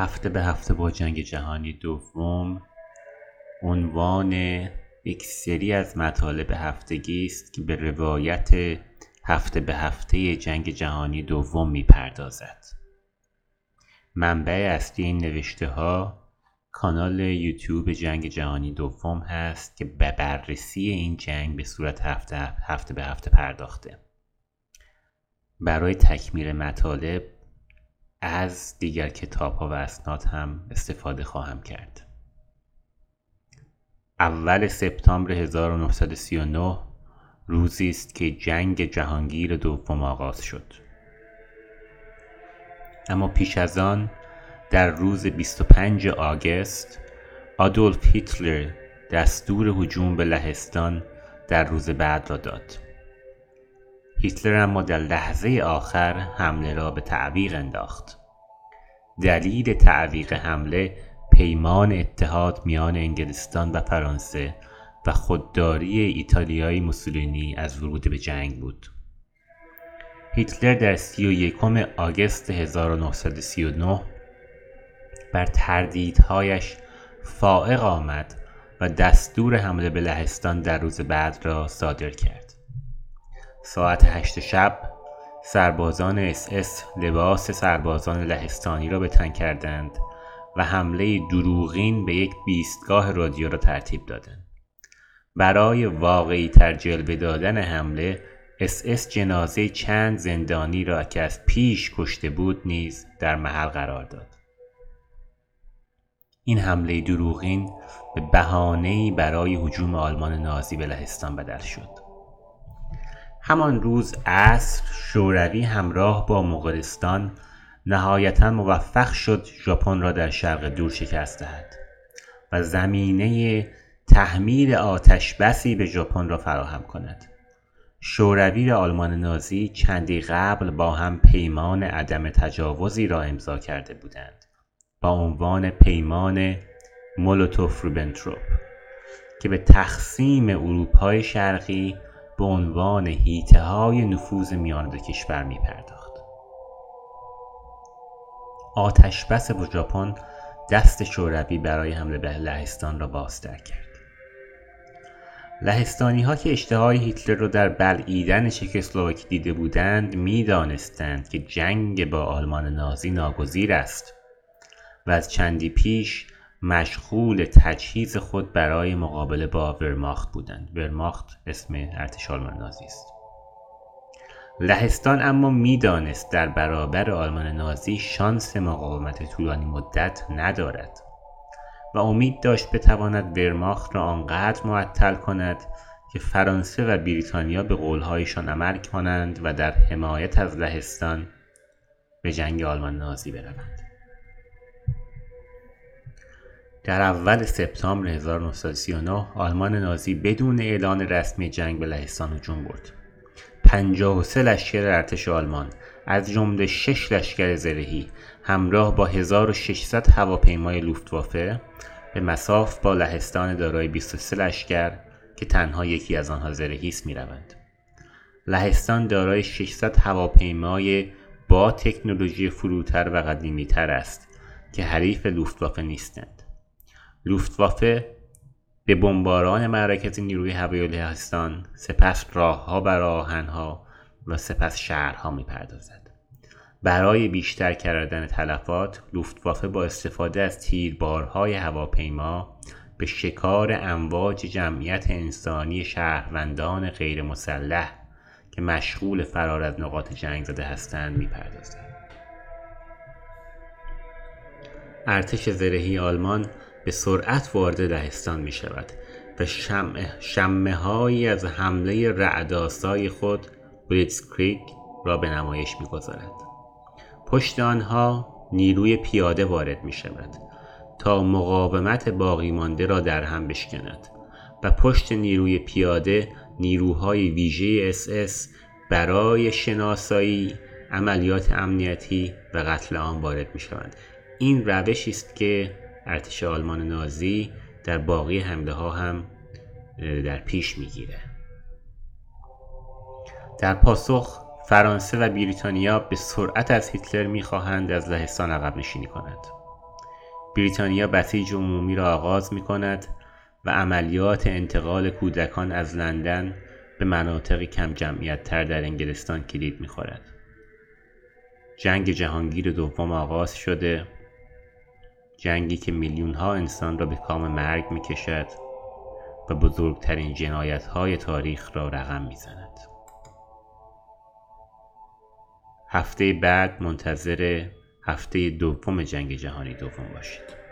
هفته به هفته با جنگ جهانی دوم عنوان یک سری از مطالب هفتگی است که به روایت هفته به هفته جنگ جهانی دوم می‌پردازد. منبع اصلی این نوشته ها کانال یوتیوب جنگ جهانی دوم هست که به بررسی این جنگ به صورت هفته, هفته به هفته پرداخته. برای تکمیل مطالب از دیگر کتاب ها و اسناد هم استفاده خواهم کرد. اول سپتامبر 1939 روزی است که جنگ جهانگیر دوم آغاز شد. اما پیش از آن در روز 25 آگست آدولف هیتلر دستور هجوم به لهستان در روز بعد را داد. هیتلر اما در لحظه آخر حمله را به تعویق انداخت. دلیل تعویق حمله پیمان اتحاد میان انگلستان و فرانسه و خودداری ایتالیای موسولینی از ورود به جنگ بود. هیتلر در سی و یکم آگست 1939 بر تردیدهایش فائق آمد و دستور حمله به لهستان در روز بعد را صادر کرد. ساعت هشت شب سربازان اس اس لباس سربازان لهستانی را به تن کردند و حمله دروغین به یک ایستگاه رادیو را ترتیب دادند. برای واقعی تر جلوه دادن حمله اس اس جنازه چند زندانی را که از پیش کشته بود نیز در محل قرار داد. این حمله دروغین به بهانه‌ای برای هجوم آلمان نازی به لهستان بدل شد. همان روز عصر شوروی همراه با مغولستان نهایتا موفق شد ژاپن را در شرق دور شکست دهد و زمینه تحمیل آتش بسی به ژاپن را فراهم کند. شوروی و آلمان نازی چندی قبل با هم پیمان عدم تجاوزی را امضا کرده بودند با عنوان پیمان مولوتوف روبنتروپ که به تقسیم اروپای شرقی به عنوان هیته های نفوذ میان دو کشور می پرداخت. آتش بس با ژاپن دست شوروی برای حمله به لهستان را بازتر کرد. لهستانی ها که اشتهای هیتلر را در بلعیدن چکسلواکی دیده بودند می‌دانستند که جنگ با آلمان نازی ناگزیر است و از چندی پیش مشغول تجهیز خود برای مقابله با ورماخت بودند. ورماخت اسم ارتش آلمان نازی است. لهستان اما می‌دانست در برابر آلمان نازی شانس مقاومت طولانی مدت ندارد و امید داشت بتواند ورماخت را آنقدر معطل کند که فرانسه و بریتانیا به قولهایشان عمل کنند و در حمایت از لهستان به جنگ آلمان نازی بروند. در اول سپتامبر 1939 آلمان نازی بدون اعلان رسمی جنگ به لهستان هجوم برد. 53 لشکر ارتش آلمان از جمله 6 لشکر زرهی همراه با 1600 هواپیمای لوفتوافه به مساف با لهستان دارای 23 لشکر که تنها یکی از آنها زرهی است می‌روند. لهستان دارای 600 هواپیمای با تکنولوژی فروتر و قدیمیتر است که حریف لوفتوافه نیستند. لوفتوافه به بمباران مرکز نیروی هوایی لهستان سپس راهها بر آهنها و سپس شهرها می‌پردازد. برای بیشتر کردن تلفات لوفتوافه با استفاده از تیربارهای هواپیما به شکار امواج جمعیت انسانی شهروندان غیر مسلح که مشغول فرار از نقاط جنگ زده هستند می‌پردازد. ارتش زرهی آلمان به سرعت وارد لهستان می شود و شمه هایی از حمله رعداسای خود بلیتسکریگ را به نمایش می گذارد. پشت آنها نیروی پیاده وارد می شود تا مقاومت باقی مانده را در هم بشکند و پشت نیروی پیاده نیروهای ویژه اس اس برای شناسایی عملیات امنیتی و قتل عام وارد می شوند این روشی است که ارتش آلمان نازی در باقی حمله ها هم در پیش می‌گیره در پاسخ فرانسه و بریتانیا به سرعت از هیتلر می‌خواهند از لهستان عقب نشینی کند بریتانیا بسیج عمومی را آغاز می کند و عملیات انتقال کودکان از لندن به مناطق کم جمعیت تر در انگلستان کلید می خورد. جنگ جهانگیر دوم آغاز شده جنگی که میلیون ها انسان را به کام مرگ می کشد و بزرگترین جنایت های تاریخ را رقم می زند. هفته بعد منتظر هفته دوم جنگ جهانی دوم باشید